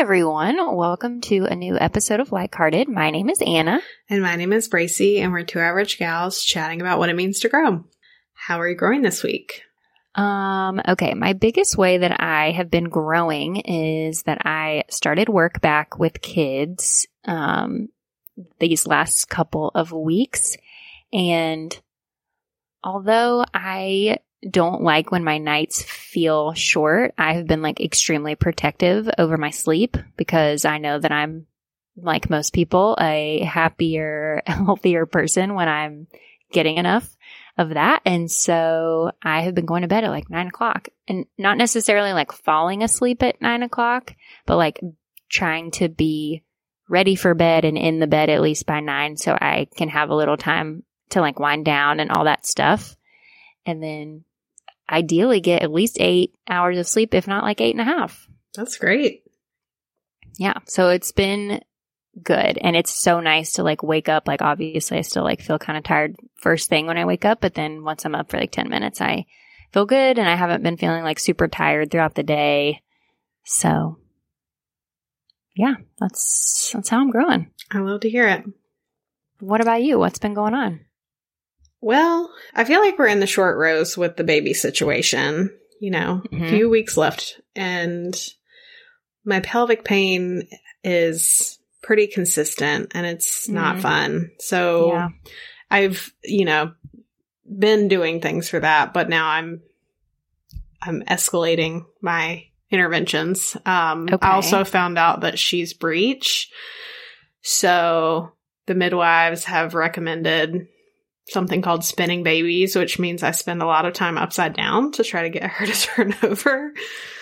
everyone. Welcome to a new episode of Like Hearted. My name is Anna. And my name is Bracey, and we're two average gals chatting about what it means to grow. How are you growing this week? Um, okay, my biggest way that I have been growing is that I started work back with kids um these last couple of weeks and although I don't like when my nights feel short, I have been like extremely protective over my sleep because I know that I'm like most people a happier, healthier person when I'm getting enough of that. And so I have been going to bed at like nine o'clock and not necessarily like falling asleep at nine o'clock, but like trying to be ready for bed and in the bed at least by nine so I can have a little time to like wind down and all that stuff. And then ideally get at least eight hours of sleep, if not like eight and a half. That's great. Yeah. So it's been good. And it's so nice to like wake up. Like obviously I still like feel kind of tired first thing when I wake up, but then once I'm up for like 10 minutes, I feel good and I haven't been feeling like super tired throughout the day. So yeah, that's, that's how I'm growing. I love to hear it. What about you? What's been going on? Well, I feel like we're in the short rows with the baby situation. You know, Mhm. a few weeks left, and my pelvic pain is pretty consistent and it's not Mhm. fun. So Yeah. I've, you know, been doing things for that, but now I'm I'm escalating my interventions. Um Okay. I also found out that she's breech. So the midwives have recommended something called spinning babies, which means I spend a lot of time upside down to try to get her to turn over.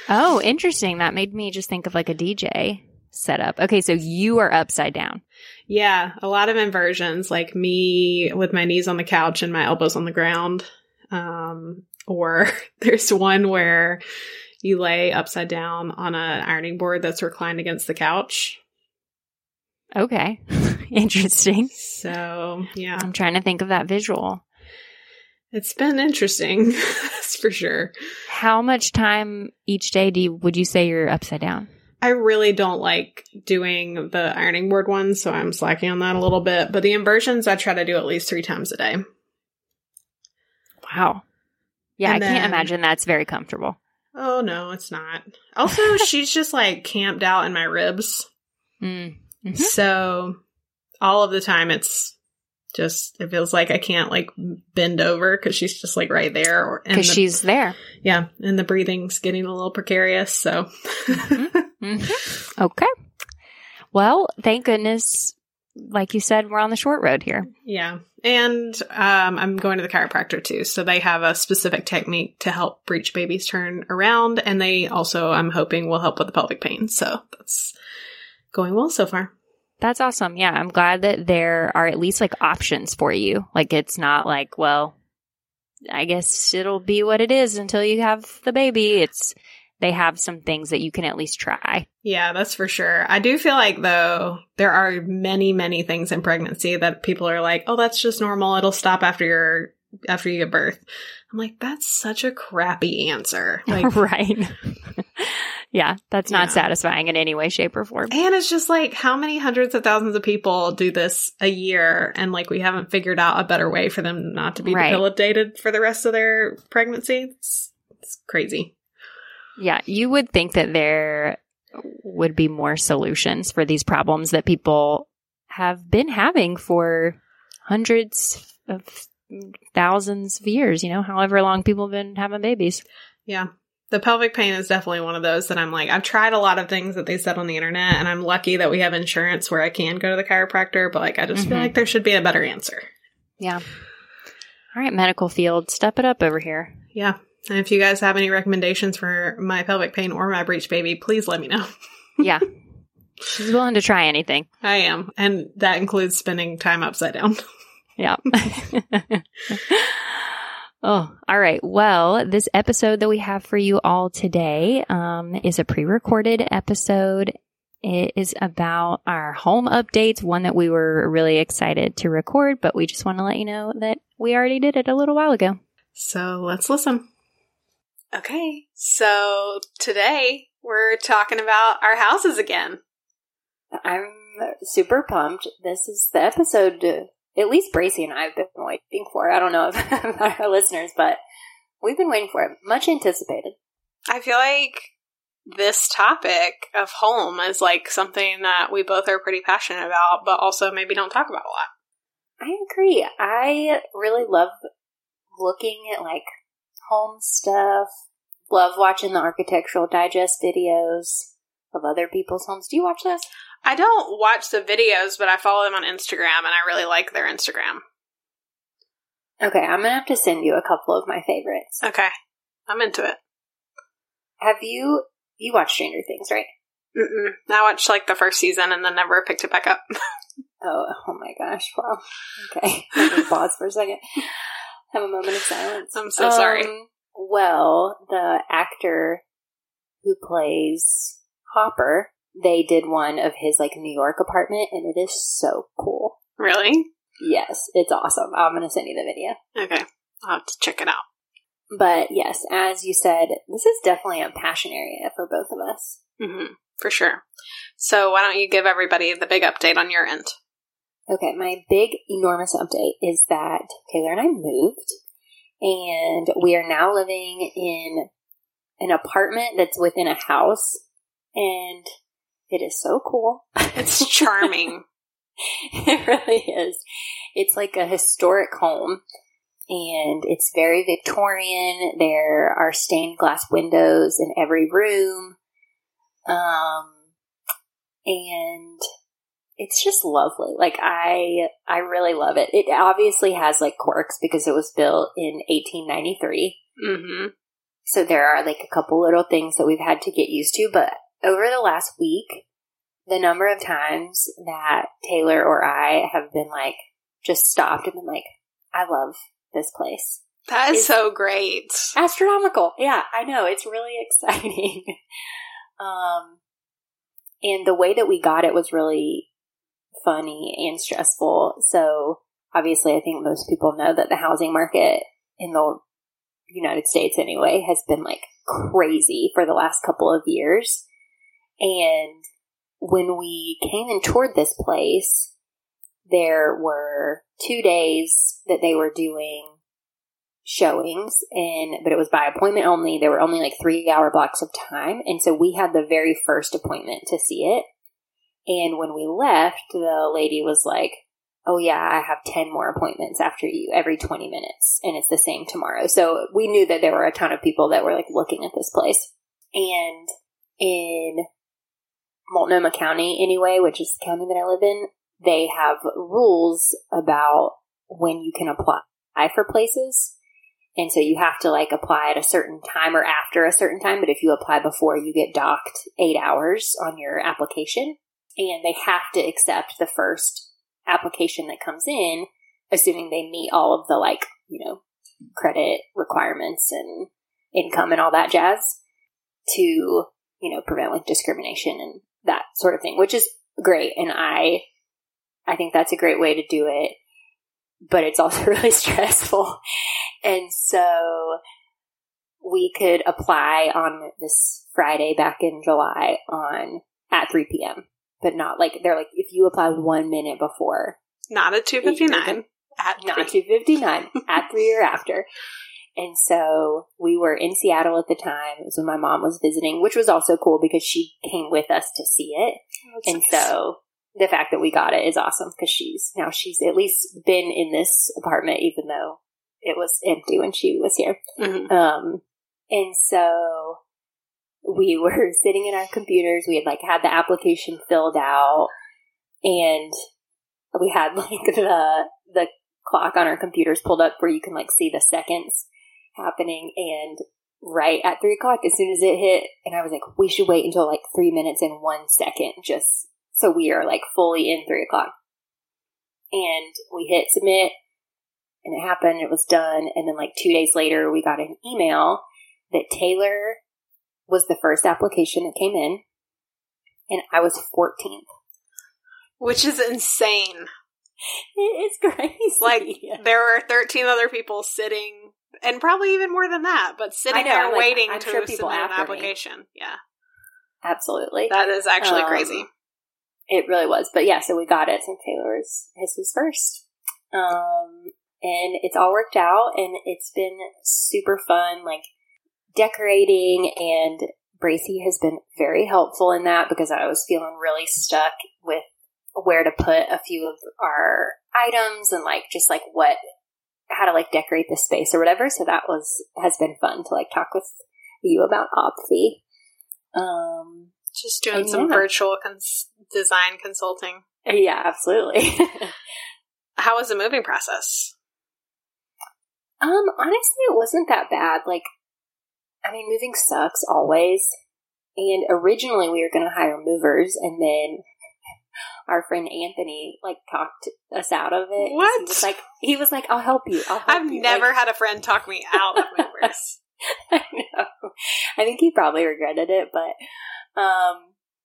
Oh, interesting. That made me just think of like a DJ setup. Okay. So you are upside down. Yeah, a lot of inversions, like me with my knees on the couch and my elbows on the ground. Um, or there's one where you lay upside down on an ironing board that's reclined against the couch. Okay. Interesting. So, yeah, I'm trying to think of that visual. it's been interesting. That's for sure. How much time each day do you, would you say you're upside down? I really don't like doing the ironing board ones, so I'm slacking on that a little bit. But the inversions, I try to do at least three times a day. Wow. Yeah, And I can't imagine that's very comfortable. Oh, no, it's not. Also, she's just like camped out in my ribs. Mm. Mhm. So all of the time it's just it feels like I can't like bend over because she's just like right there or and Because the- she's there. yeah and the breathing's getting a little precarious so Mhm. Okay. Well, thank goodness, like you said, we're on the short road here. yeah and um, I'm going to the chiropractor too so they have a specific technique to help breech babies turn around and they also I'm hoping will help with the pelvic pain so that's going well so far That's awesome. Yeah, I'm glad that there are at least like options for you. Like it's not like, well, I guess it'll be what it is until you have the baby. It's they have some things that you can at least try. Yeah, that's for sure. I do feel like though there are many, many things in pregnancy that people are like, "Oh, that's just normal. It'll stop after your after you give birth." I'm like, that's such a crappy answer. Like, right. yeah, that's not Yeah. satisfying in any way, shape, or form. and it's just like, how many hundreds of thousands of people do this a year, and like we haven't figured out a better way for them not to be Right. debilitated for the rest of their pregnancy? It's, it's crazy. Yeah, you would think that there would be more solutions for these problems that people have been having for hundreds of thousands of years, you know, however long people have been having babies. Yeah. The pelvic pain is definitely one of those that I'm like, I've tried a lot of things that they said on the internet, and I'm lucky that we have insurance where I can go to the chiropractor, but like, I just feel Mhm. like there should be a better answer. Yeah. All right, medical field, step it up over here. Yeah. And if you guys have any recommendations for my pelvic pain or my breech baby, please let me know. Yeah. She's willing to try anything. I am. And that includes spending time upside down. Yeah. oh, all right. Well, this episode that we have for you all today um, is a pre recorded episode. It is about our home updates, one that we were really excited to record, but we just want to let you know that we already did it a little while ago. So let's listen. Okay. So today We're talking about our houses again. I'm super pumped. This is the episode uh, at least Bracey and I have been waiting for. I don't know about our listeners, but we've been waiting for it. Much anticipated. I feel like this topic of home is like something that we both are pretty passionate about, but also maybe don't talk about a lot. I agree. I really love looking at like home stuff. Love watching the architectural digest videos of other people's homes. Do you watch those? I don't watch the videos, but I follow them on Instagram and I really like their Instagram. Okay, I'm gonna have to send you a couple of my favorites. Okay. I'm into it. Have you you watched Stranger Things, right? Mm-mm. I watched like the first season and then never picked it back up. oh, oh my gosh! Wow. Okay, pause for a second. Have a moment of silence. I'm so sorry. Um, well, the actor who plays Hopper, they did one of his like New York apartment, and it is so cool. Really? Yes, it's awesome. I'm gonna send you the video. Okay, I'll have to check it out. But yes, as you said, this is definitely a passion area for both of us. Mm-hmm, for sure. So why don't you give everybody the big update on your end? Okay, my big, enormous update is that Taylor and I moved, and we are now living in an apartment that's within a house, and it is so cool. It's charming. it really is. It's like a historic home, and it's very Victorian. There are stained glass windows in every room. Um, and it's just lovely. Like I, I really love it. It obviously has like quirks because it was built in 1893. Mm-hmm. So there are like a couple little things that we've had to get used to, but over the last week, the number of times that Taylor or I have been like, just stopped and been like, I love this place. That is so great. Astronomical. Yeah, I know. It's really exciting. um, and the way that we got it was really funny and stressful. So obviously, I think most people know that the housing market in the United States, anyway, has been like crazy for the last couple of years. And when we came and toured this place, there were two days that they were doing showings and but it was by appointment only there were only like three hour blocks of time and so we had the very first appointment to see it and when we left, the lady was like, Oh, yeah, I have 10 more appointments after you every 20 minutes, and it's the same tomorrow. So we knew that there were a ton of people that were like looking at this place. And in Multnomah County, anyway, which is the county that I live in, they have rules about when you can apply for places. And so you have to like apply at a certain time or after a certain time. But if you apply before, you get docked eight hours on your application and they have to accept the first application that comes in, assuming they meet all of the like, you know, credit requirements and income and all that jazz to, you know, prevent like discrimination and that sort of thing, which is great. And I, I think that's a great way to do it, but it's also really stressful. And so we could apply on this Friday back in July on at 3 p.m but not like they're like if you apply one minute before, not at two fifty nine, at not two fifty nine at three or after. And so we were in Seattle at the time. It was when my mom was visiting, which was also cool because she came with us to see it. and nice. so the fact that we got it is awesome because she's now she's at least been in this apartment even though it was empty when she was here. Mm-hmm. Um, and so we were sitting in our computers. We had like had the application filled out and we had like the, the clock on our computers pulled up where you can like see the seconds happening. And right at three o'clock, as soon as it hit, and I was like, we should wait until like three minutes and one second just so we are like fully in three o'clock. And we hit submit and it happened. It was done. And then like two days later, we got an email that Taylor was the first application that came in, and I was 14th. Which is insane. It's crazy. Like, there were 13 other people sitting, and probably even more than that, but sitting know, there like, waiting I'm to sure submit an application. Me. Yeah. Absolutely. That is actually Um, crazy. It really was. But yeah, so we got it. So Taylor's his was first. Um and it's all worked out and it's been super fun, like decorating and Bracey has been very helpful in that because I was feeling really stuck with where to put a few of our items and like just like what how to like decorate the space or whatever. So that was has been fun to like talk with you about Opfi. Um Just doing some yeah. virtual cons- design consulting. yeah, absolutely. How was the moving process? Um, honestly, it wasn't that bad. Like, I mean, moving sucks always. And originally we were going to hire movers, and then our friend Anthony like talked us out of it. What? He was like, he was like, "I'll help you. I'll help I've you." never Like, had a friend talk me out of movers. I know. I think he probably regretted it, but um,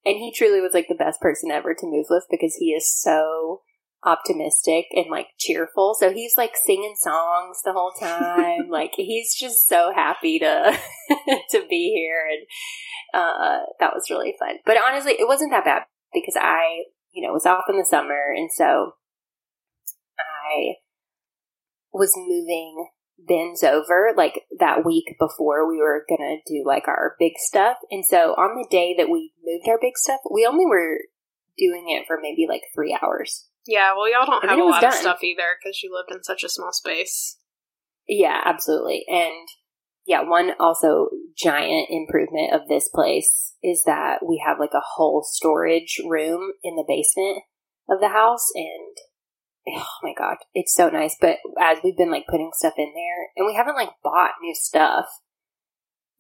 and he truly was like the best person ever to move with because he is so optimistic and like cheerful. So he's like singing songs the whole time. like he's just so happy to to be here, and uh, that was really fun. But honestly, it wasn't that bad because I, you know, was off in the summer, and so I was moving bins over like that week before we were gonna do like our big stuff. And so on the day that we moved our big stuff, we only were doing it for maybe like three hours. Yeah, well, y'all don't And have a lot of stuff either because you lived in such a small space. Yeah, absolutely. And yeah, one also giant improvement of this place is that we have like a whole storage room in the basement of the house and oh my god, it's so nice. But as we've been like putting stuff in there and we haven't like bought new stuff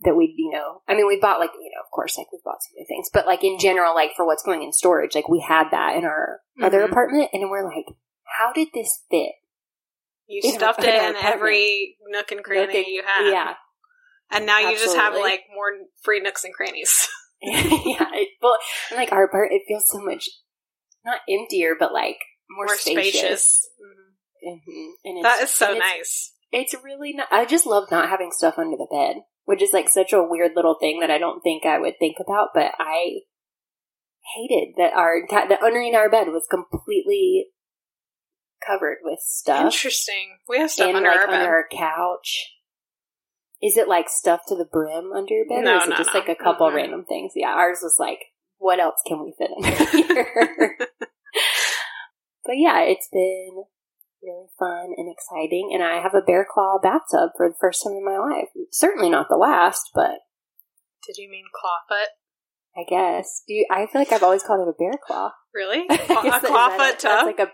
that we, you know, I mean, we bought like, you know, of course, like we've bought some new things, but like in general, like for what's going in storage, like we had that in our other Mhm. apartment and we're like, how did this fit? You stuffed it in apartment. every nook and cranny Nook and- you had. Yeah. And now you just have like more free nooks and crannies. yeah, it, well, and like our part, it feels so much not emptier, but like more, more spacious. spacious. Mhm. hmm And That is so and it's- nice. It's really. Not, I just love not having stuff under the bed, which is like such a weird little thing that I don't think I would think about, but I hated that our the underneath our bed was completely covered with stuff Interesting. We have stuff and under like our bed. under our couch. Is it like stuffed to the brim under your bed, No, or is it no, just no. like a couple Mhm. random things? Yeah, ours was like, what else can we fit in here? but yeah, it's been really fun and exciting, and I have a bear claw bathtub for the first time in my life. Certainly not the last, but Did you mean clawfoot? I guess. Do you, I feel like I've always called it a bear claw. Really? A guess that- is that clawfoot That's tub? like a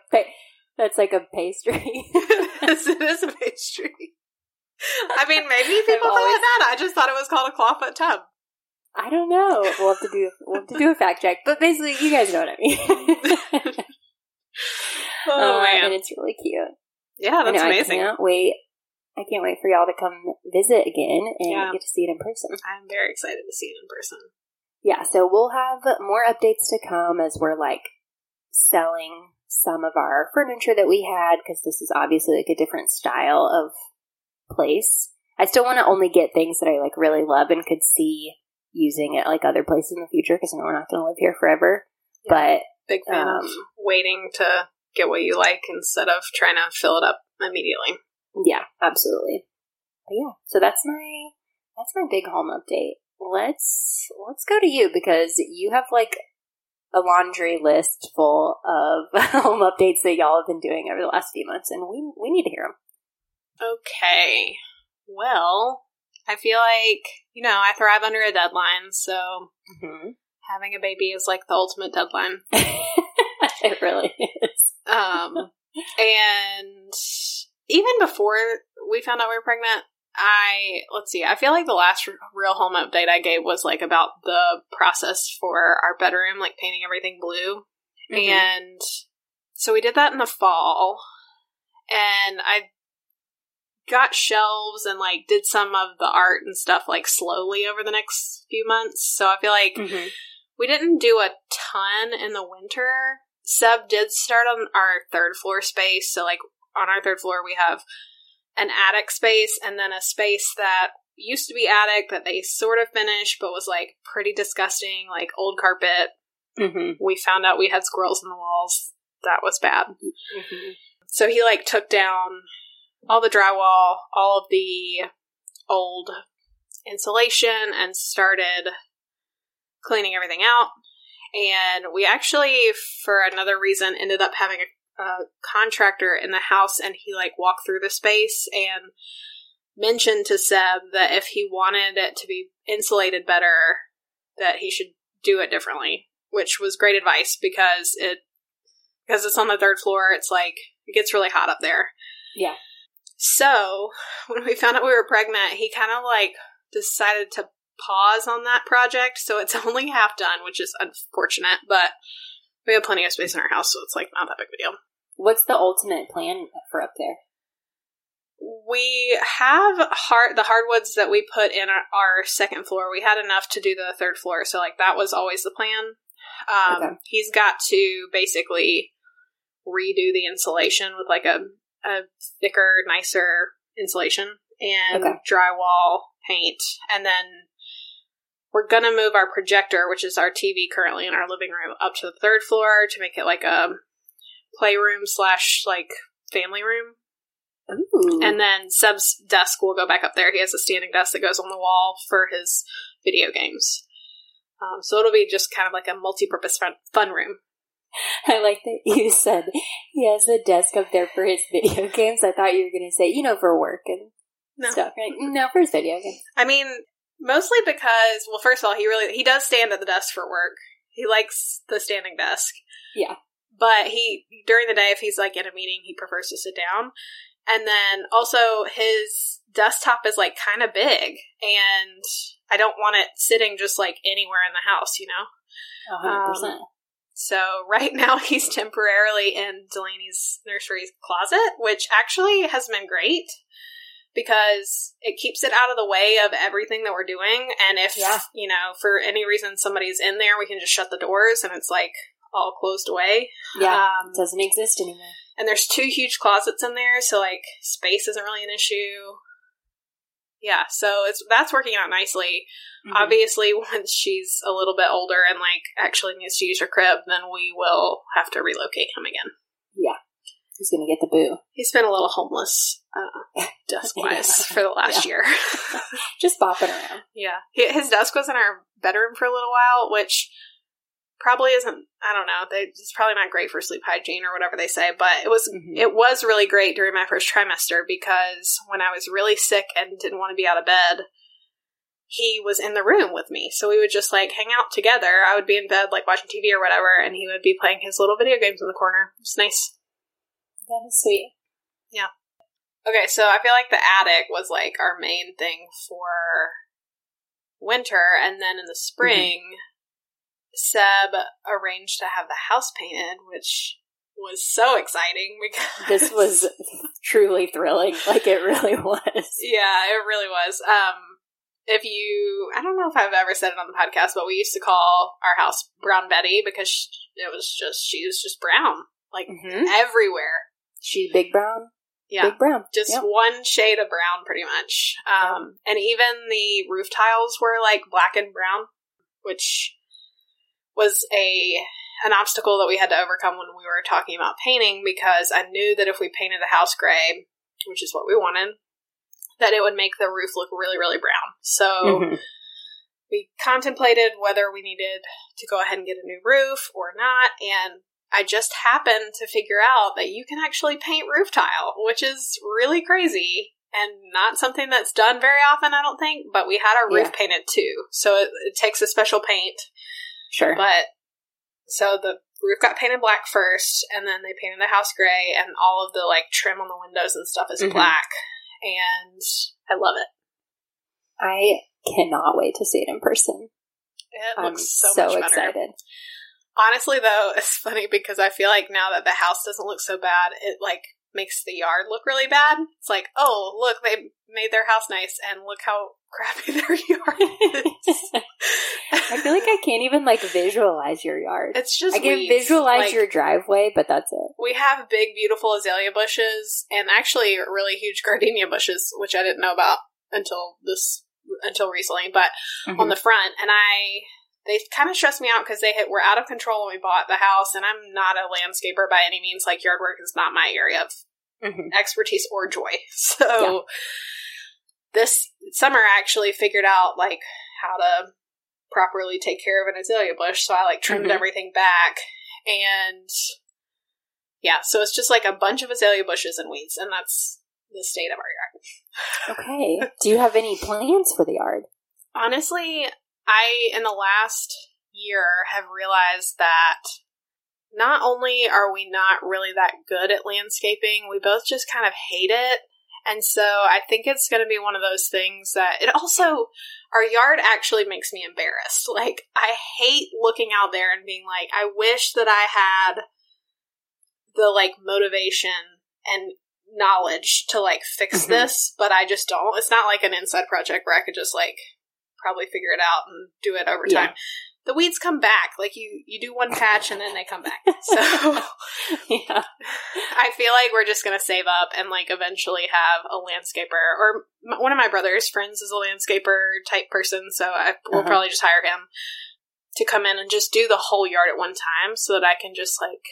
that's like a pastry. It is a pastry. I mean, maybe people call always- it that. I just thought it was called a clawfoot tub. I don't know. We'll have to do we'll have to do a fact check, but basically, you guys know what I mean. Oh Uh, man, and it's really cute. yeah, I that's know, amazing. I can't wait. I can't wait for y'all to come visit again and Yeah. get to see it in person. I'm very excited to see it in person. Yeah, so we'll have more updates to come as we're like selling some of our furniture that we had because this is obviously like a different style of place. I still want to only get things that I like really love and could see using at like other places in the future because I know we're not going to live here forever. But Big fan of Um, waiting to get what you like instead of trying to fill it up immediately. Yeah, absolutely. But yeah, so that's my that's my big home update. Let's let's go to you because you have like a laundry list full of home updates that y'all have been doing over the last few months, and we we need to hear them. Okay. Well, I feel like, you know, I thrive under a deadline, so Mm-hmm. having a baby is like the ultimate deadline. it really is. Um, and even before we found out we were pregnant, I let's see. I feel like the last r- real home update I gave was like about the process for our bedroom, like painting everything blue. Mm-hmm. And so we did that in the fall, and I got shelves and like did some of the art and stuff like slowly over the next few months. So I feel like Mhm. we didn't do a ton in the winter. Seb did start on our third floor space. So, like, on our third floor, we have an attic space and then a space that used to be attic that they sort of finished, but was like pretty disgusting, like old carpet. Mm-hmm. We found out we had squirrels in the walls. That was bad. Mm-hmm. So he like took down all the drywall, all of the old insulation, and started cleaning everything out. And we actually, for another reason, ended up having a, a contractor in the house, and he like walked through the space and mentioned to Seb that if he wanted it to be insulated better, that he should do it differently, which was great advice because it because it's on the third floor, it's like it gets really hot up there. Yeah. So when we found out we were pregnant, he kind of like decided to pause on that project. So it's only half done, which is unfortunate, but we have plenty of space in our house, so it's like not that big of a deal. What's the ultimate plan for up there? We have hard the hardwoods that we put in our, our second floor. We had enough to do the third floor, so like that was always the plan. Um, Okay. He's got to basically redo the insulation with like a, a thicker, nicer insulation and Okay. drywall paint, and then we're gonna move our projector, which is our TV currently in our living room, up to the third floor to make it like a playroom slash like family room. Ooh. And then Seb's desk will go back up there. He has a standing desk that goes on the wall for his video games. Um, so it'll be just kind of like a multi-purpose fun, fun room. I like that you said he has a desk up there for his video games. I thought you were going to say, you know, for work and No. stuff. Right? No, for his video games. I mean, mostly because, well, first of all, he really he does stand at the desk for work. He likes the standing desk. Yeah. But he during the day, if he's like in a meeting, he prefers to sit down. And then also his desktop is like kind of big, and I don't want it sitting just like anywhere in the house, you know. A hundred percent. So right now he's temporarily in Delaney's nursery's closet, which actually has been great because it keeps it out of the way of everything that we're doing. And if, Yeah. you know, for any reason somebody's in there, we can just shut the doors and it's like all closed away. Yeah. Um, doesn't exist anymore. and there's two huge closets in there, so like space isn't really an issue. Yeah, so it's that's working out nicely. Mhm. Obviously, once she's a little bit older and like actually needs to use her crib, then we will have to relocate him again. Yeah. He's going to get the boo. He's been a little homeless, uh, desk wise, for the last year. Just bopping around. yeah, his desk was in our bedroom for a little while, which probably isn't. I don't know. They, it's probably not great for sleep hygiene or whatever they say, but it was Mhm. it was really great during my first trimester because when I was really sick and didn't want to be out of bed, he was in the room with me. So we would just like hang out together. I would be in bed like watching TV or whatever, and he would be playing his little video games in the corner. It's nice. That is sweet. Yeah. Okay, so I feel like the attic was like our main thing for winter, and then in the spring, Seb arranged to have the house painted, which was so exciting because This was truly thrilling. Like it really was. yeah, it really was. Um, if you, I don't know if I've ever said it on the podcast, but we used to call our house Brown Betty because sh it was just she was just brown, like Mm-hmm. everywhere. She's big brown. Yeah, Big brown. just Yep. one shade of brown pretty much um and even the roof tiles were like black and brown which was a an obstacle that we had to overcome when we were talking about painting because i knew that if we painted the house gray which is what we wanted that it would make the roof look really really brown so Mhm. we contemplated whether we needed to go ahead and get a new roof or not and i just happened to figure out that you can actually paint roof tile which is really crazy and not something that's done very often i don't think but we had our roof Yeah. painted too so it, it takes a special paint Sure. but so the roof got painted black first and then they painted the house gray and all of the like trim on the windows and stuff is Mhm. black and i love it I cannot wait to see it in person. it I'm looks so, so, much better excited. Honestly, though, it's funny because I feel like now that the house doesn't look so bad, it like makes the yard look really bad. It's like, oh, look, they made their house nice, and look how crappy their yard is. I feel like I can't even like visualize your yard. it's just I can weeds. visualize Like, your driveway, but that's it. We have big, beautiful azalea bushes, and actually really huge gardenia bushes, which I didn't know about until this until recently, but Mhm. on the front, and I they kind of stressed me out because they hit, were out of control when we bought the house, and I'm not a landscaper by any means. Like yard work is not my area of Mhm. expertise or joy. So this summer I actually figured out like how to properly take care of an azalea bush. So I like trimmed Mhm. everything back and yeah, so it's just like a bunch of azalea bushes and weeds and that's the state of our yard. Okay. Do you have any plans for the yard? Honestly, I in the last year have realized that not only are we not really that good at landscaping, we both just kind of hate it. And so I think it's going to be one of those things that it also, our yard actually makes me embarrassed. Like, I hate looking out there and being like, I wish that I had the like motivation and knowledge to like fix Mhm. this, but I just don't. It's not like an inside project where I could just like probably figure it out and do it over Yeah. time. The weeds come back. Like you, you do one patch and then they come back. So yeah. I feel like we're just gonna save up and like eventually have a landscaper or m- one of my brother's friends is a landscaper type person, so I will Uh-huh. probably just hire him to come in and just do the whole yard at one time, so that I can just like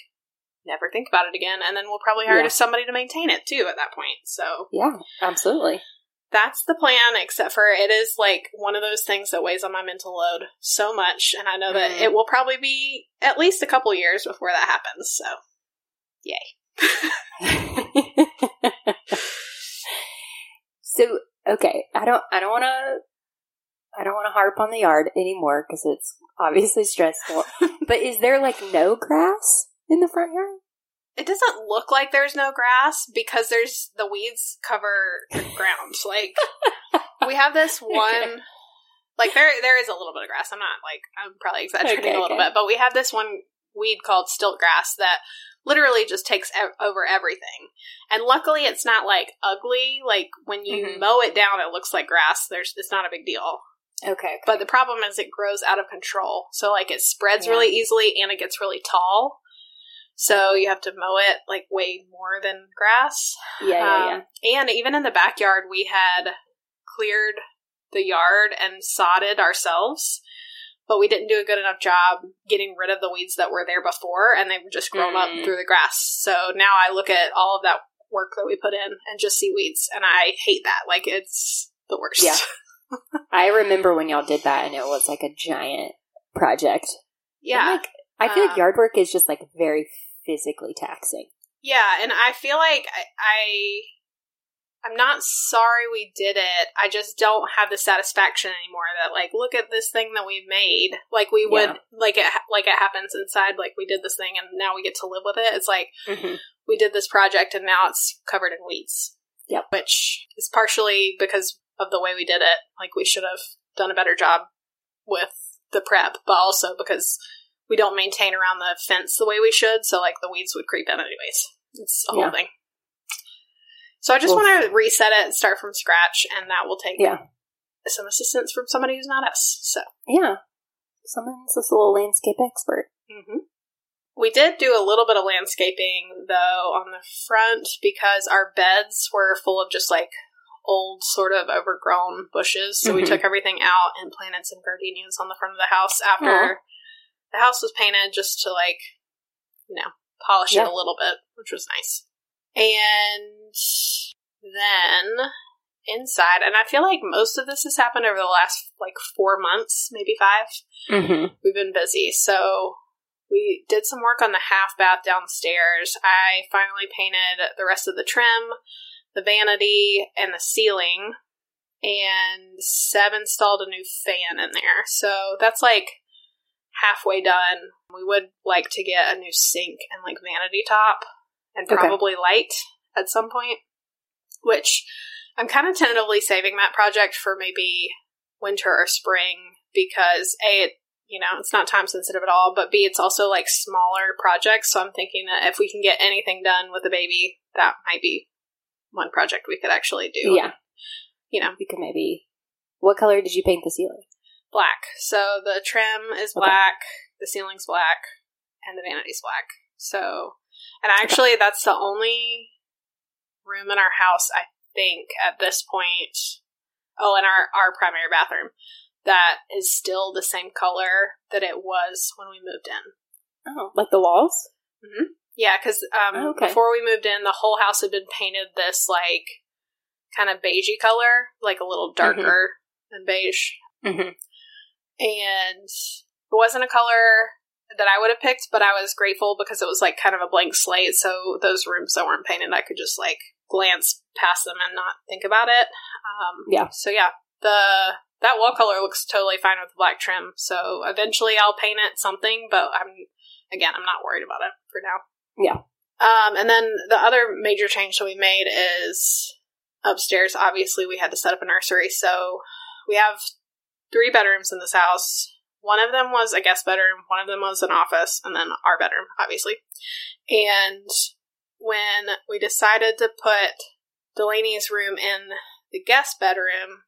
never think about it again, and then we'll probably hire Yeah. somebody to maintain it too at that point. So Yeah, absolutely. That's the plan, except for it is like one of those things that weighs on my mental load so much, and I know that Mm. it will probably be at least a couple years before that happens. So yay. so okay, I don't I don't want to I don't want to harp on the yard anymore because it's obviously stressful. but is there like no grass in the front yard? It doesn't look like there's no grass because there's the weeds cover the ground. Like we have this one like there there is a little bit of grass. I'm not like I'm probably exaggerating Okay, a little okay. bit, but we have this one weed called stilt grass that literally just takes ev- over everything. And luckily it's not like ugly. Like when you Mhm. mow it down it looks like grass. There's it's not a big deal. Okay, But the problem is it grows out of control. So like it spreads Yeah. really easily and it gets really tall. So you have to mow it like way more than grass. yeah, yeah, yeah. Um, and even in the backyard, we had cleared the yard and sodded ourselves, but we didn't do a good enough job getting rid of the weeds that were there before, and they've just grown Mm. up through the grass. So now I look at all of that work that we put in and just see weeds, and I hate that. Like it's the worst. Yeah. I remember when y'all did that, and it was like a giant project. yeah. And, like I feel like Um, yard work is just like very physically taxing. Yeah, and I feel like I, I I'm not sorry we did it. I just don't have the satisfaction anymore that like look at this thing that we made. Like we would Yeah. like it like it happens inside like we did this thing and now we get to live with it. It's like Mm-hmm. we did this project and now it's covered in weeds. Yep. Which is partially because of the way we did it. Like we should have done a better job with the prep, but also because we don't maintain around the fence the way we should, so like the weeds would creep in anyways. It's a whole Yeah. thing. So I just Oof. want to reset it and start from scratch, and that will take Yeah. some assistance from somebody who's not us. So Yeah, someone's this little landscape expert. hmm We did do a little bit of landscaping though on the front because our beds were full of just like old, sort of overgrown bushes. So we Mhm. took everything out and planted some gardenias on the front of the house after. The house was painted, just to like, you know, polish Yeah. it a little bit, which was nice. And then inside, and I feel like most of this has happened over the last like four months, maybe five Mm-hmm. we've been busy. So we did some work on the half bath downstairs. I finally painted the rest of the trim, the vanity, and the ceiling. And Seb installed a new fan in there. So that's like halfway done. We would like to get a new sink and like vanity top and Okay. probably light at some point, which I'm kind of tentatively saving that project for maybe winter or spring because A, it you know, it's not time sensitive at all, but B, it's also like smaller projects. So I'm thinking that if we can get anything done with the baby, that might be one project we could actually do. Yeah, You know, we could maybe. What color did you paint the ceiling? Black. So the trim is Okay. black, the ceiling's black, and the vanity's black. So, and actually, that's the only room in our house, I think, at this point, Oh, and our our primary bathroom that is still the same color that it was when we moved in. Oh, like the walls? Mm-hmm. Yeah, because um, Oh, okay. before we moved in, the whole house had been painted this like kind of beigey color, like a little darker than beige, Mm-hmm. And it wasn't a color that I would have picked, but I was grateful because it was like kind of a blank slate. So those rooms that weren't painted, I could just like glance past them and not think about it. Um, Yeah. So yeah, the that wall color looks totally fine with the black trim. So eventually I'll paint it something, but I'm again I'm not worried about it for now. Yeah. Um, and then the other major change that we made is upstairs. Obviously, we had to set up a nursery, so we have three bedrooms in this house. One of them was a guest bedroom, one of them was an office, and then our bedroom, obviously. And when we decided to put Delaney's room in the guest bedroom,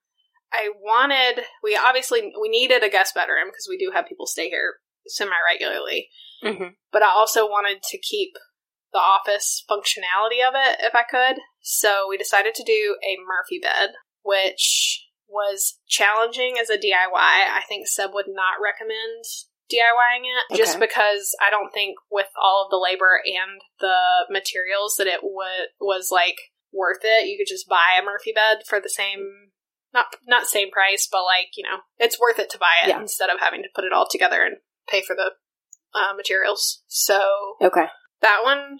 I wanted we obviously we needed a guest bedroom because we do have people stay here semi regularly Mm-hmm. but I also wanted to keep the office functionality of it if I could. So we decided to do a Murphy bed, which was challenging as a DIY. I think Seb would not recommend DIYing it just because I don't think with all of the labor and the materials that it would was like worth it. You could just buy a Murphy bed for the same not not same price, but like, you know, it's worth it to buy it Yeah. instead of having to put it all together and pay for the uh, materials. So Okay. that one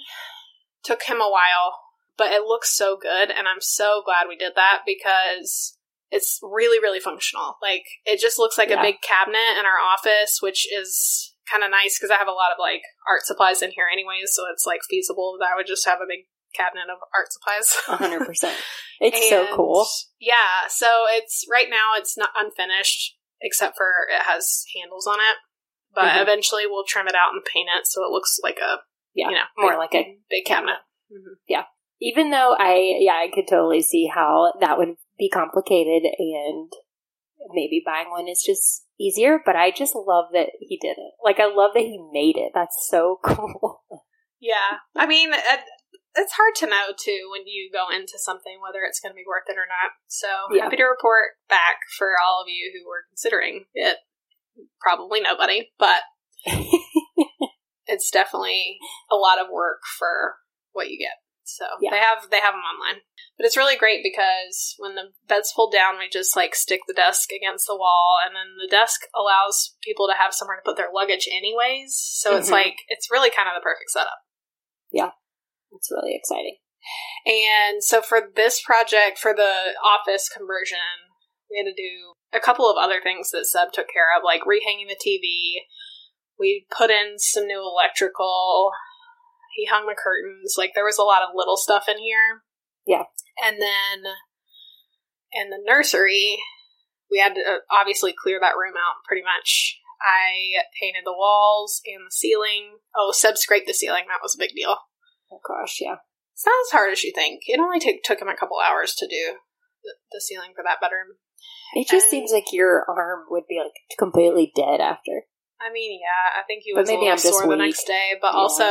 took him a while, but it looks so good, and I'm so glad we did that because it's really, really functional. Like it just looks like Yeah. a big cabinet in our office, which is kind of nice because I have a lot of like art supplies in here anyways, so it's like feasible that I would just have a big cabinet of art supplies. Hundred percent. It's so cool. Yeah, so it's right now it's not unfinished except for it has handles on it. But Mhm. eventually we'll trim it out and paint it so it looks like a Yeah, you know more like a big cabinet. Mhm. even though I yeah, I could totally see how that would be complicated and maybe buying one is just easier, but I just love that he did it. Like I love that he made it. That's so cool. Yeah, I mean uh, it's hard to know too when you go into something whether it's going to be worth it or not. So Yeah. happy to report back for all of you who were considering it. Probably nobody, but it's definitely a lot of work for what you get. So Yeah. they have they have them online, but it's really great because when the bed's pulled down, we just like stick the desk against the wall, and then the desk allows people to have somewhere to put their luggage anyways. So it's Mhm. like it's really kind of the perfect setup. Yeah, it's really exciting. And so for this project, for the office conversion, we had to do a couple of other things that Seb took care of, like rehanging the TV. We put in some new electrical. He hung the curtains. Like there was a lot of little stuff in here. Yeah. And then in the nursery, we had to uh, obviously clear that room out pretty much. I painted the walls and the ceiling. Oh, Seb scraped the ceiling. That was a big deal. Oh gosh, yeah. It's not as hard as you think. It only took took him a couple hours to do the, the ceiling for that bedroom. It just And- seems like your arm would be like completely dead after. I mean, yeah, I think he But was maybe a little I'm sore the next day, but Yeah. also,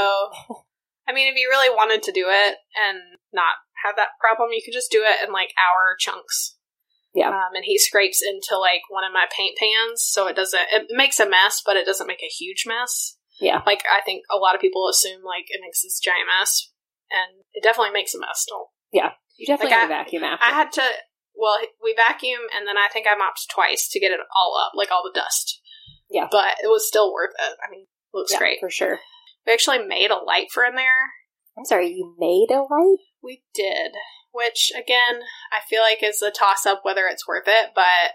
I mean, if you really wanted to do it and not have that problem, you could just do it in like hour chunks. Yeah. Um, and he scrapes into like one of my paint pans, so it doesn't. It makes a mess, but it doesn't make a huge mess. Yeah. Like I think a lot of people assume like it makes this giant mess, and it definitely makes a mess. Don't You definitely Like, have a vacuum after. I had to. Well, we vacuum, and then I think I mopped twice to get it all up, like all the dust. Yeah. but it was still worth it. I mean, looks yeah, great. for sure. We actually made a light for in there. I'm sorry, you made a light? We did, which again, I feel like is a toss up whether it's worth it. But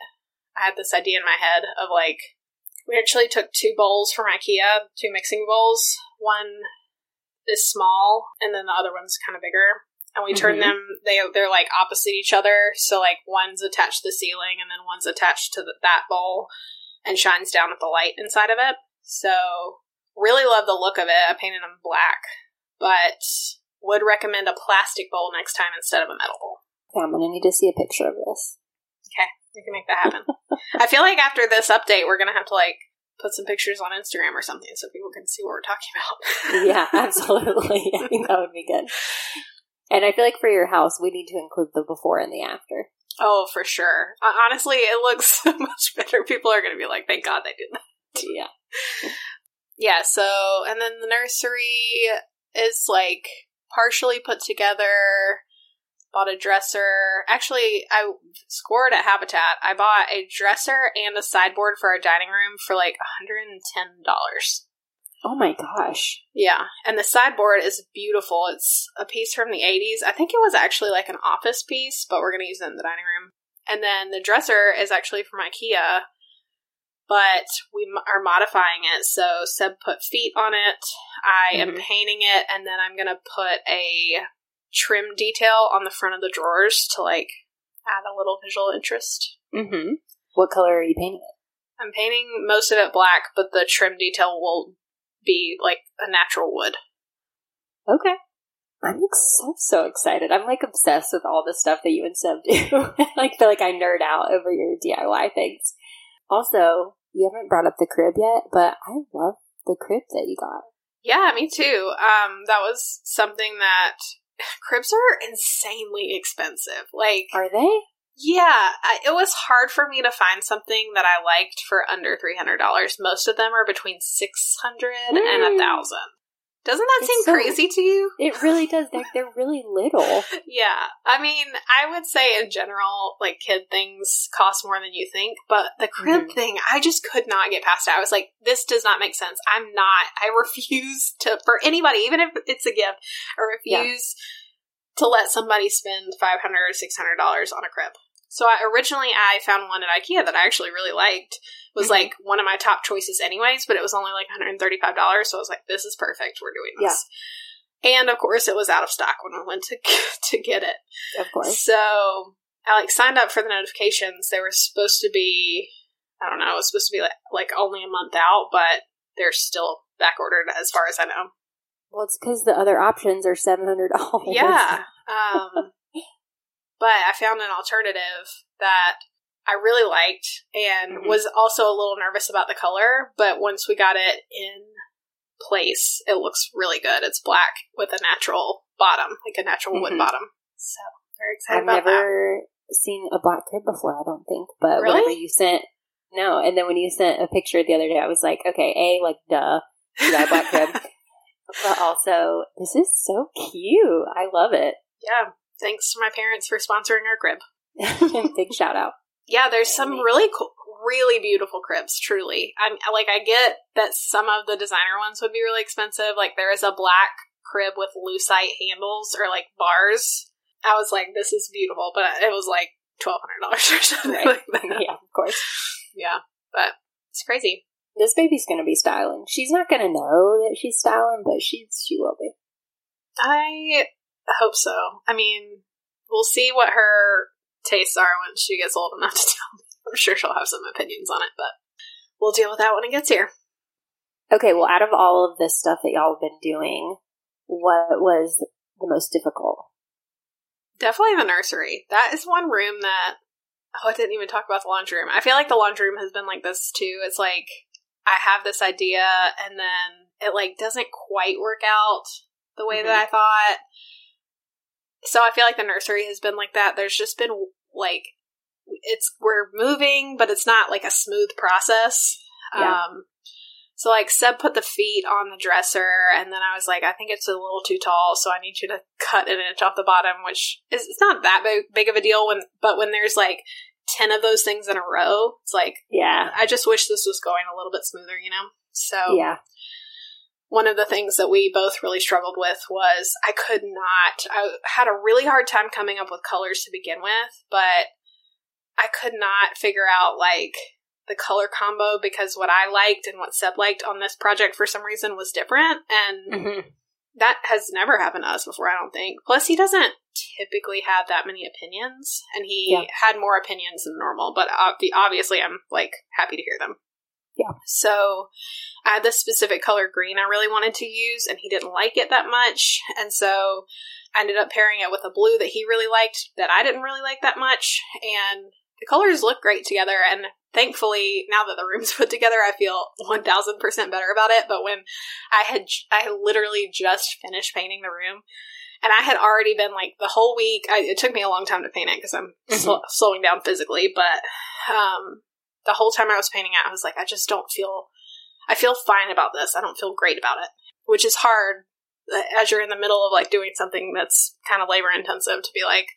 I had this idea in my head of like we actually took two bowls from IKEA, two mixing bowls. One is small, and then the other one's kind of bigger. And we turned Mhm. them; they they're like opposite each other. So like one's attached to the ceiling, and then one's attached to the, that bowl, and shines down with the light inside of it. So really love the look of it. I painted them black, but would recommend a plastic bowl next time instead of a metal bowl. Yeah, I'm gonna need to see a picture of this. Okay, we can make that happen. I feel like after this update, we're gonna have to like put some pictures on Instagram or something so people can see what we're talking about. yeah, absolutely. I think that would be good. And I feel like for your house, we need to include the before and the after. Oh, for sure. Uh, honestly, it looks so much better. People are going to be like, thank God they did that. Yeah. Yeah, so, and then the nursery is like partially put together. Bought a dresser. Actually, I scored at Habitat. I bought a dresser and a sideboard for our dining room for like $110. Oh my gosh. Yeah, and the sideboard is beautiful. It's a piece from the 80s. I think it was actually like an office piece, but we're going to use it in the dining room. And then the dresser is actually from IKEA, but we are modifying it. So Seb put feet on it. I am Mhm. painting it, and then I'm going to put a trim detail on the front of the drawers to like add a little visual interest. Mm-hmm. What color are you painting it? I'm painting most of it black, but the trim detail will be like a natural wood. Okay. I'm ex- so, so excited. I'm like obsessed with all the stuff that you and Seb do. I feel like I nerd out over your DIY things. Also, you haven't brought up the crib yet, but I love the crib that you got. Yeah, me too. Um, that was something that cribs are insanely expensive. Like, Are they? Yeah, I, it was hard for me to find something that I liked for under three hundred dollars. Most of them are between six hundred and Mm. a thousand. Doesn't that It's seem so- crazy to you? It really does. They're, they're really little. Yeah, I mean, I would say in general, like kid things cost more than you think, but the crib Mhm. thing, I just could not get past it. I was like, this does not make sense. I'm not, I refuse to, for anybody, even if it's a gift, I Yeah. refuse to let somebody spend 500 or $600 on a crib. So I originally I found one at IKEA that I actually really liked. It was Mhm. like one of my top choices anyways, but it was only like $135, so I was like this is perfect. We're doing this. And of course it was out of stock when I went to to get it. Of course. So I like signed up for the notifications. They were supposed to be, I don't know, it was supposed to be like, like only a month out, but they're still back ordered as far as I know. Well, it's because the other options are $700. Yeah. Um, but I found an alternative that I really liked and Mhm. was also a little nervous about the color. But once we got it in place, it looks really good. It's black with a natural bottom, like a natural wood Mhm. bottom. So very excited about that. I've about that. never seen a black crib before, I don't think. But Really? whenever you sent, no, and then when you sent a picture the other day, I was like, okay, A, like, duh, you got a black crib. but also, this is so cute. I love it. Yeah. Thanks to my parents for sponsoring our crib. Big shout out. Yeah, there's some really cool, really beautiful cribs. Truly, I'm like I get that some of the designer ones would be really expensive. Like there is a black crib with lucite handles or like bars. I was like, this is beautiful, but it was like twelve hundred dollars or something Right. like yeah, of course. Yeah, but it's crazy. This baby's gonna be styling. She's not gonna know that she's styling, but she's she will be. I hope so. I mean, we'll see what her tastes are when she gets old enough to tell me. I'm sure she'll have some opinions on it, but we'll deal with that when it gets here. Okay, well, out of all of this stuff that y'all have been doing, what was the most difficult? Definitely the nursery. That is one room that oh, I didn't even talk about the laundry room. I feel like the laundry room has been like this too. It's like I have this idea and then it like doesn't quite work out the way that mm-hmm. I thought. So I feel like the nursery has been like that. There's just been like it's we're moving, but it's not like a smooth process. Yeah. Um so like Seb put the feet on the dresser and then I was like, I think it's a little too tall, so I need you to cut an inch off the bottom, which is it's not that big, big of a deal when but when there's like ten of those things in a row, it's like Yeah, I just wish this was going a little bit smoother, you know? So yeah. One of the things that we both really struggled with was I could not I had a really hard time coming up with colors to begin with, but I could not figure out like the color combo because what I liked and what Seb liked on this project for some reason was different and hmm that has never happened to us before, I don't think. Plus he doesn't typically have that many opinions and he Yeah. had more opinions than normal, but ob- obviously I'm like happy to hear them. Yeah. So I had this specific color green I really wanted to use, and he didn't like it that much. And so I ended up pairing it with a blue that he really liked that I didn't really like that much. And the colors look great together. And thankfully, now that the room's put together, I feel 1000% better about it. But when I had, I had literally just finished painting the room And I had already been like the whole week. I, it took me a long time to paint it because I'm Mhm. sl- slowing down physically. But um, the whole time I was painting it, I was like, I just don't feel. I feel fine about this. I don't feel great about it, which is hard as you're in the middle of like doing something that's kind of labor intensive to be like,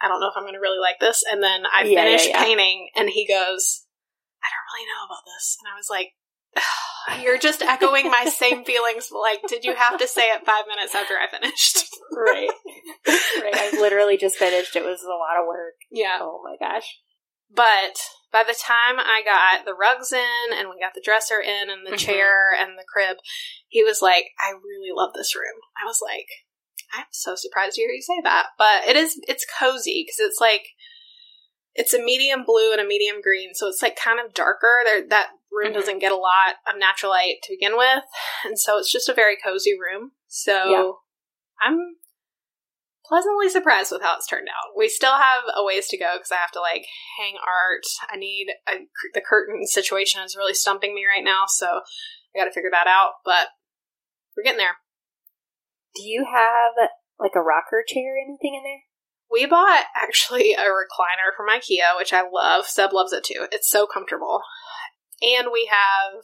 I don't know if I'm going to really like this. And then I Yeah, yeah, finished yeah. painting, and he goes, I don't really know about this. And I was like, You're just echoing my same feelings. Like, did you have to say it five minutes after I finished? Right. right. I literally just finished. It was a lot of work. Yeah. Oh my gosh. But by the time I got the rugs in and we got the dresser in and the Mhm. chair and the crib, he was like, I really love this room. I was like, I'm so surprised to hear you say that. But it is, it's cozy because it's like, it's a medium blue and a medium green. So it's like kind of darker. There, that room Mhm. doesn't get a lot of natural light to begin with. And so it's just a very cozy room. So Yeah. I'm pleasantly surprised with how it's turned out. We still have a ways to go because I have to like hang art. I need a, the curtain situation is really stumping me right now, so I got to figure that out. But we're getting there. Do you have like a rocker chair or anything in there? We bought actually a recliner from IKEA, which I love. Seb loves it too. It's so comfortable, and we have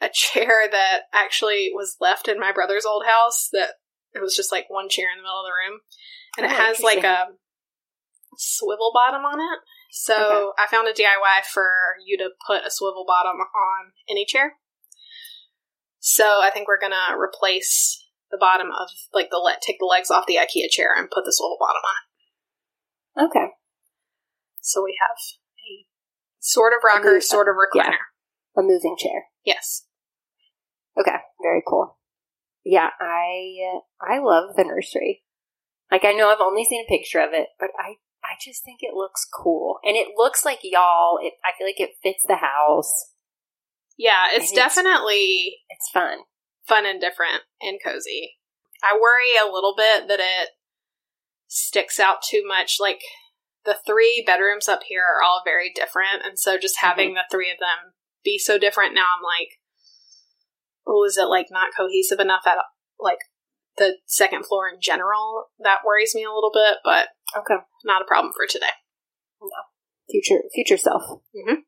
a chair that actually was left in my brother's old house. That it was just like one chair in the middle of the room, and it Oh, has like a swivel bottom on it. So Okay. I found a DIY for you to put a swivel bottom on any chair. So I think we're gonna replace the bottom of like the let take the legs off the IKEA chair and put the swivel bottom on. Okay. So we have a sort of rocker, move- sort of recliner. A moving chair. Yes. Okay. Very cool. Yeah, I I love the nursery. Like I know I've only seen a picture of it, but I I just think it looks cool, and it looks like y'all. It, I feel like it fits the house. Yeah, it's And it's- definitely It's fun. fun and different and cozy. I worry a little bit that it sticks out too much. Like the three bedrooms up here are all very different, and so just mm-hmm. having the three of them be so different now, I'm like, oh, is it like not cohesive enough at like the second floor in general? That worries me a little bit, but Okay. not a problem for today. No, future future self. Mhm.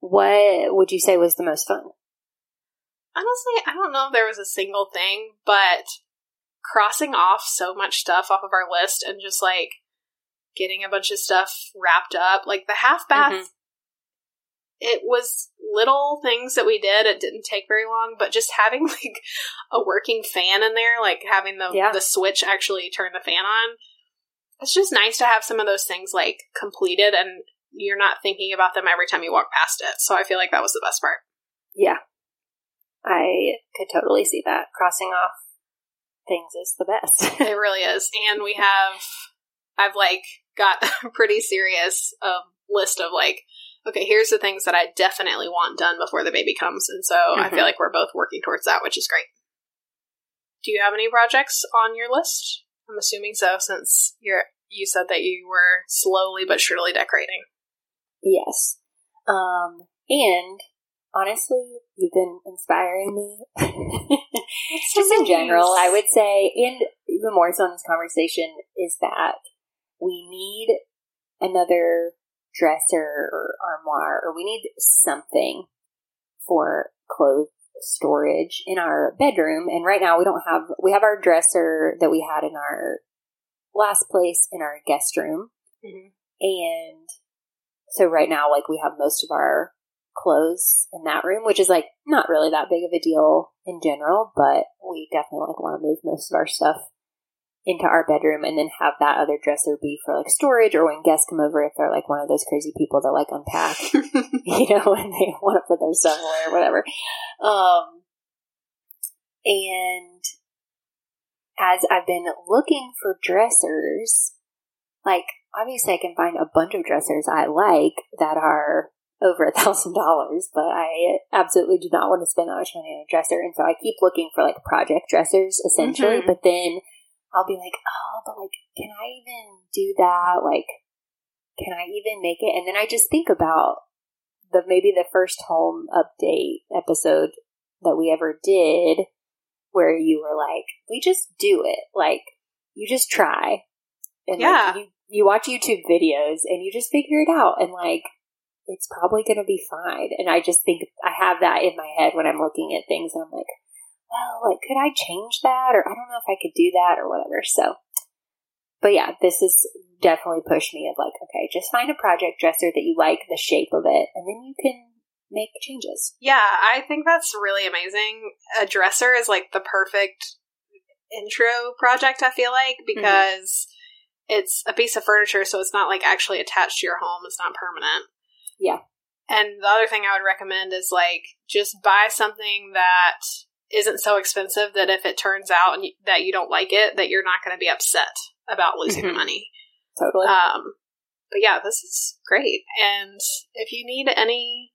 What would you say was the most fun? Honestly, I don't know if there was a single thing, but crossing off so much stuff off of our list and just like getting a bunch of stuff wrapped up, like the half bath, Mhm. It was little things that we did. It didn't take very long, but just having like a working fan in there, like having the Yeah. the switch actually turn the fan on, it's just nice to have some of those things like completed and you're not thinking about them every time you walk past it. So I feel like that was the best part. Yeah. I could totally see that. Crossing off things is the best. It really is. And we have, I've like got a pretty serious um, list of like, okay, here's the things that I definitely want done before the baby comes. And so I Mhm. feel like we're both working towards that, which is great. Do you have any projects on your list? I'm assuming so, since you're you said that you were slowly but surely decorating. yes. Um, and honestly, you've been inspiring me. Just in general, I would say, and even more so in this conversation, is that we need another dresser or armoire, or we need something for clothes storage in our bedroom. And right now, we don't have, we have our dresser that we had in our last place in our guest room. Mhm. And so right now, like, we have most of our clothes in that room, which is like not really that big of a deal in general, but we definitely like want to move most of our stuff into our bedroom and then have that other dresser be for like storage or when guests come over if they're like one of those crazy people that like unpack, you know, and they want to put their stuff away or whatever. Um, and as I've been looking for dressers, like obviously I can find a bunch of dressers I like that are over a thousand dollars, but I absolutely do not want to spend that much money on a dresser. And so I keep looking for like project dressers essentially, Mhm. but then I'll be like, oh, but like, can I even do that? Like, can I even make it? And then I just think about the maybe the first home update episode that we ever did where you were like, we just do it. Like, you just try. And Yeah. like, you, you watch YouTube videos and you just figure it out. And like, it's probably going to be fine. And I just think I have that in my head when I'm looking at things and I'm like, well, like, could I change that? Or I don't know if I could do that or whatever. So, but yeah, this is definitely pushed me of like, okay, just find a project dresser that you like the shape of it and then you can make changes. Yeah, I think that's really amazing. A dresser is like the perfect intro project, I feel like, mm-hmm. because it's a piece of furniture, so it's not like actually attached to your home, it's not permanent. Yeah. And the other thing I would recommend is like just buy something that isn't so expensive that if it turns out that you don't like it, that you're not going to be upset about losing the Mhm. money. Totally. Um, but yeah, this is great. And if you need any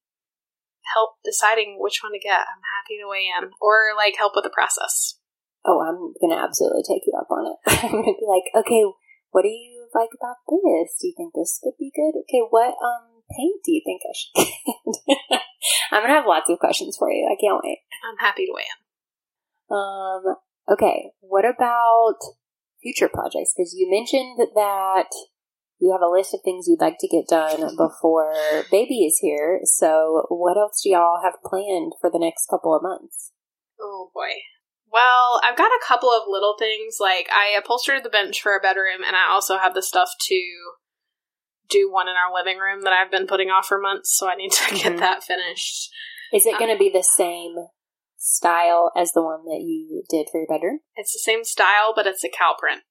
help deciding which one to get, I'm happy to weigh in or like help with the process. oh, I'm going to absolutely take you up on it. I'm going to be like, okay, what do you like about this? Do you think this would be good? Okay, what um paint do you think I should get? I'm going to have lots of questions for you. I can't wait. I'm happy to weigh in. Um, okay, what about future projects? Because you mentioned that you have a list of things you'd like to get done before baby is here. So, what else do y'all have planned for the next couple of months? Oh boy. Well, I've got a couple of little things. Like I upholstered the bench for a bedroom, and I also have the stuff to do one in our living room that I've been putting off for months. So I need to get Mhm. that finished. Is it Um, going to be the same style as the one that you did for your bedroom? It's the same style, but it's a cow print.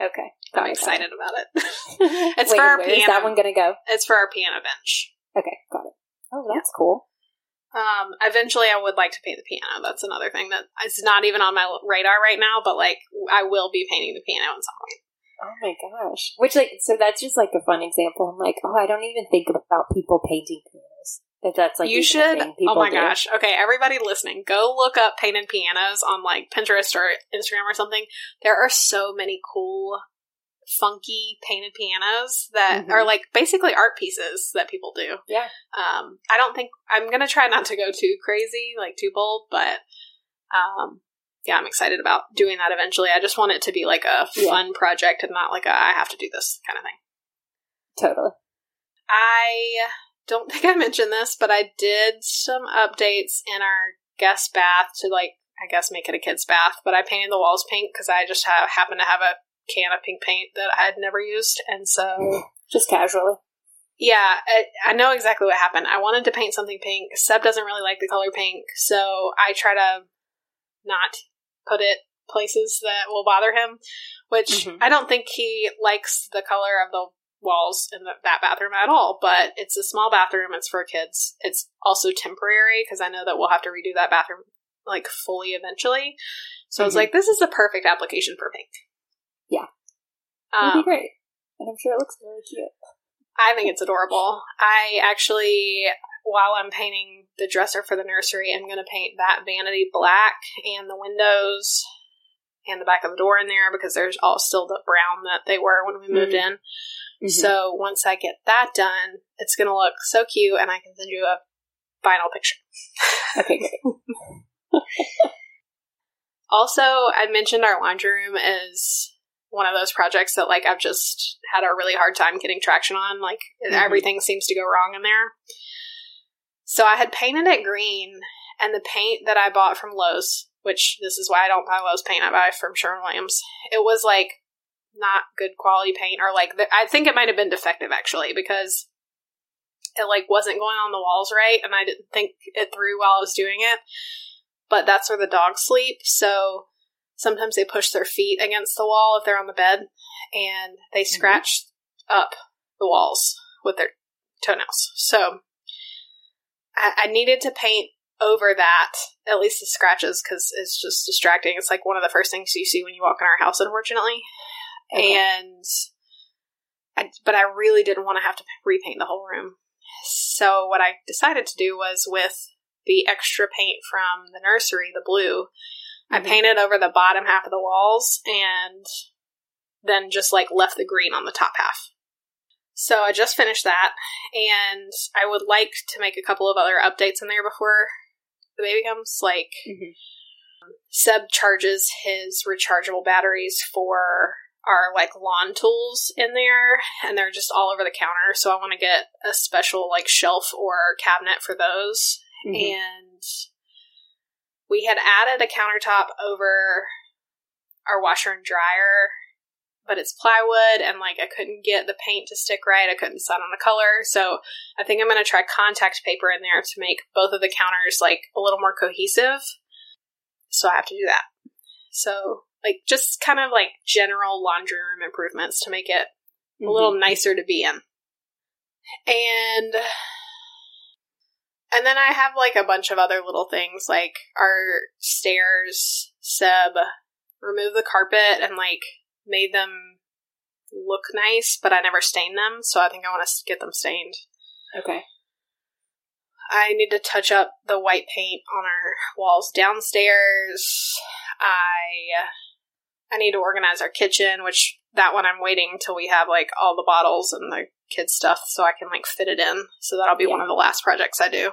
Okay, I'm got excited about it. It's Wait, for our where is piano. that one going to go? it's for our piano bench. Okay, got it. Oh, that's cool. Um, eventually, I would like to paint the piano. That's another thing that is not even on my radar right now. But like, I will be painting the piano at some point. Oh my gosh. Which, like, so that's just like a fun example. I'm like, oh, I don't even think about people painting pianos. That that's like you should. Oh my do. gosh. Okay, everybody listening, go look up painted pianos on like Pinterest or Instagram or something. There are so many cool, funky painted pianos that Mhm. are like basically art pieces that people do. Yeah. Um, I don't think I'm gonna try not to go too crazy, like too bold, but um, yeah, I'm excited about doing that eventually. I just want it to be like a Yeah. fun project and not like a I have to do this kind of thing. Totally. I don't think I mentioned this, but I did some updates in our guest bath to like I guess make it a kid's bath. But I painted the walls pink because I just ha- happened to have a can of pink paint that I had never used, and so Just casually. yeah, I, I know exactly what happened. I wanted to paint something pink. Seb doesn't really like the color pink, so I try to not put it places that will bother him. Which Mhm. I don't think he likes the color of the walls in the, that bathroom at all. But it's a small bathroom. It's for kids. It's also temporary because I know that we'll have to redo that bathroom like fully eventually. So I was like, this is the perfect application for pink. Yeah. It'd Um, be great. And I'm sure it looks really cute. I think it's adorable. I actually, while I'm painting the dresser for the nursery, I'm going to paint that vanity black and the windows and the back of the door in there because there's all still the brown that they were when we moved in. Mhm. So once I get that done, it's going to look so cute and I can send you a final picture. Okay, great. Also, I mentioned our laundry room is one of those projects that like I've just had a really hard time getting traction on. Like Mhm. everything seems to go wrong in there. So I had painted it green, and the paint that I bought from Lowe's, which this is why I don't buy Lowe's paint, I buy from Sherwin Williams. It was like not good quality paint, or like the, I think it might have been defective actually because it like wasn't going on the walls right, and I didn't think it through while I was doing it. But that's where the dogs sleep, so sometimes they push their feet against the wall if they're on the bed, and they mm-hmm. scratch up the walls with their toenails. So I, I needed to paint over that, at least the scratches, because it's just distracting. It's like one of the first things you see when you walk in our house, unfortunately. Okay. And, I, but I really didn't want to have to repaint the whole room. So what I decided to do was with the extra paint from the nursery, the blue, I Mhm. painted over the bottom half of the walls and then just like left the green on the top half. So I just finished that, and I would like to make a couple of other updates in there before the baby comes. Like, Mhm. Seb charges his rechargeable batteries for our like lawn tools in there and they're just all over the counter so i want to get a special like shelf or cabinet for those Mhm. and we had added a countertop over our washer and dryer but it's plywood and like i couldn't get the paint to stick right. I couldn't decide on the color. So i think i'm going to try contact paper in there to make both of the counters like a little more cohesive. So i have to do that. So like just kind of like general laundry room improvements to make it a little mm-hmm. nicer to be in. And and then I have like a bunch of other little things like our stairs, Seb remove the carpet and like made them look nice, but I never stained them, so I think I want to get them stained. Okay. I need to touch up the white paint on our walls downstairs. I I need to organize our kitchen, which that one I'm waiting until we have like all the bottles and the kids stuff so I can like fit it in. So that'll be one of the last projects I do.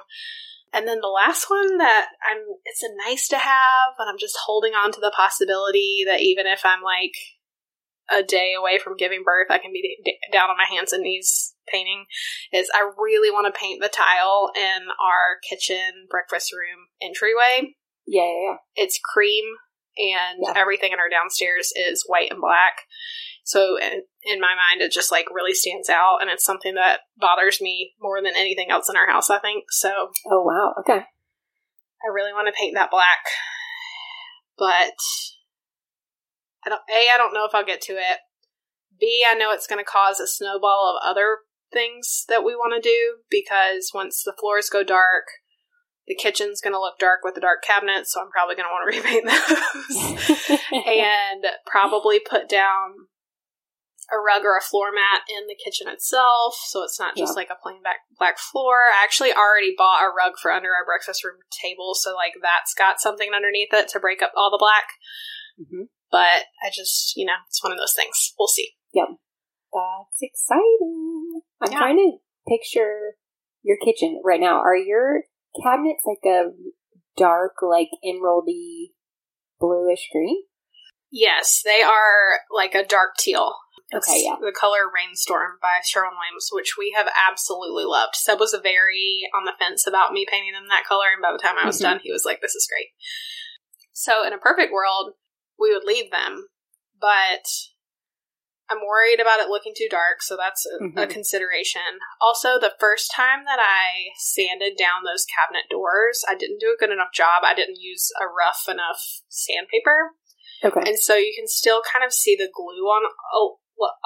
And then the last one that I'm it's a nice to have and I'm just holding on to the possibility that even if I'm like a day away from giving birth, I can be d- down on my hands and knees painting. Is I really want to paint the tile in our kitchen breakfast room entryway. Yeah, yeah, yeah. It's cream, and Yeah. everything in our downstairs is white and black. So in, in my mind, it just like really stands out, and it's something that bothers me more than anything else in our house. I think so. Oh wow. Okay. I really want to paint that black, but I don't. A, I don't know if I'll get to it. B, I know it's going to cause a snowball of other things that we want to do because once the floors go dark, the kitchen's going to look dark with the dark cabinets, so I'm probably going to want to repaint those and probably put down a rug or a floor mat in the kitchen itself, so it's not just Yeah. like a plain black black floor. I actually already bought a rug for under our breakfast room table, so like that's got something underneath it to break up all the black. Mhm. But I just, you know, it's one of those things. We'll see. Yep. That's exciting. I'm Yeah. trying to picture your kitchen right now. Are your cabinets like a dark, like emeraldy, bluish green? Yes, they are like a dark teal. It's Okay, yeah. The color Rainstorm by Sherwin Williams, which we have absolutely loved. Seb was very on the fence about me painting them that color, and by the time I was Mhm. done, he was like, "This is great." So, in a perfect world, we would leave them, but I'm worried about it looking too dark, so that's a, a Mhm. consideration. Also, the first time that I sanded down those cabinet doors, I didn't do a good enough job. I didn't use a rough enough sandpaper. Okay. And so you can still kind of see the glue on a,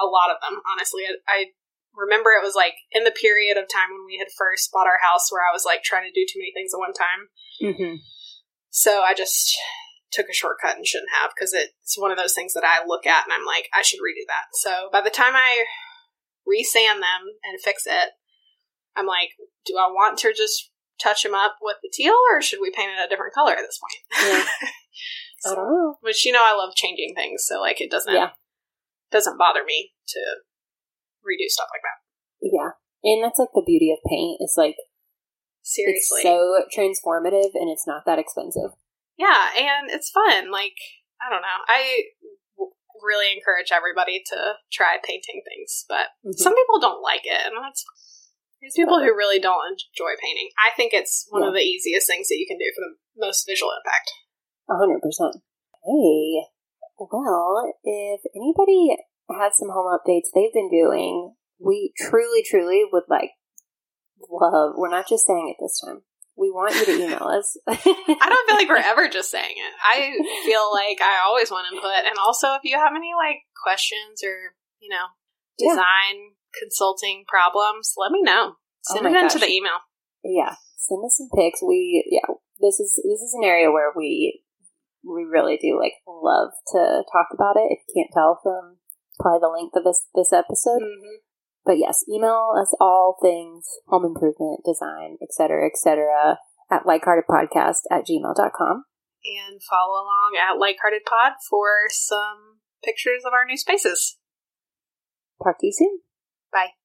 a lot of them, honestly. I, I remember it was like in the period of time when we had first bought our house where I was like trying to do too many things at one time. hmm So I just took a shortcut and shouldn't have because it's one of those things that I look at and I'm like, I should redo that. So by the time I resand them and fix it, I'm like, do I want to just touch them up with the teal or should we paint it a different color at this point? Yeah. I don't know. which you know I love changing things, so like it doesn't Yeah. doesn't bother me to redo stuff like that. Yeah. And that's like the beauty of paint. It's like Seriously, it's so transformative and it's not that expensive. Yeah, and it's fun. Like I don't know, I w- really encourage everybody to try painting things, but Mhm. some people don't like it, and that's there's people who really don't enjoy painting. I think it's one of the easiest things that you can do for the most visual impact. A hundred percent. Hey, well, if anybody has some home updates they've been doing, we truly, truly would like love. We're not just saying it this time. We want you to email us. I don't feel like we're ever just saying it. I feel like I always want input. And also, if you have any like questions or, you know, Yeah. design consulting problems, let me know. Oh Send my it into the email. yeah, send us some pics. We yeah, this is this is an area where we we really do like love to talk about it. If you can't tell from probably the length of this this episode, Mm-hmm. But yes, email us all things home improvement, design, etc., etc. at likeheartedpodcast at gmail.com. And follow along at Likehearted Pod for some pictures of our new spaces. Talk to you soon. Bye.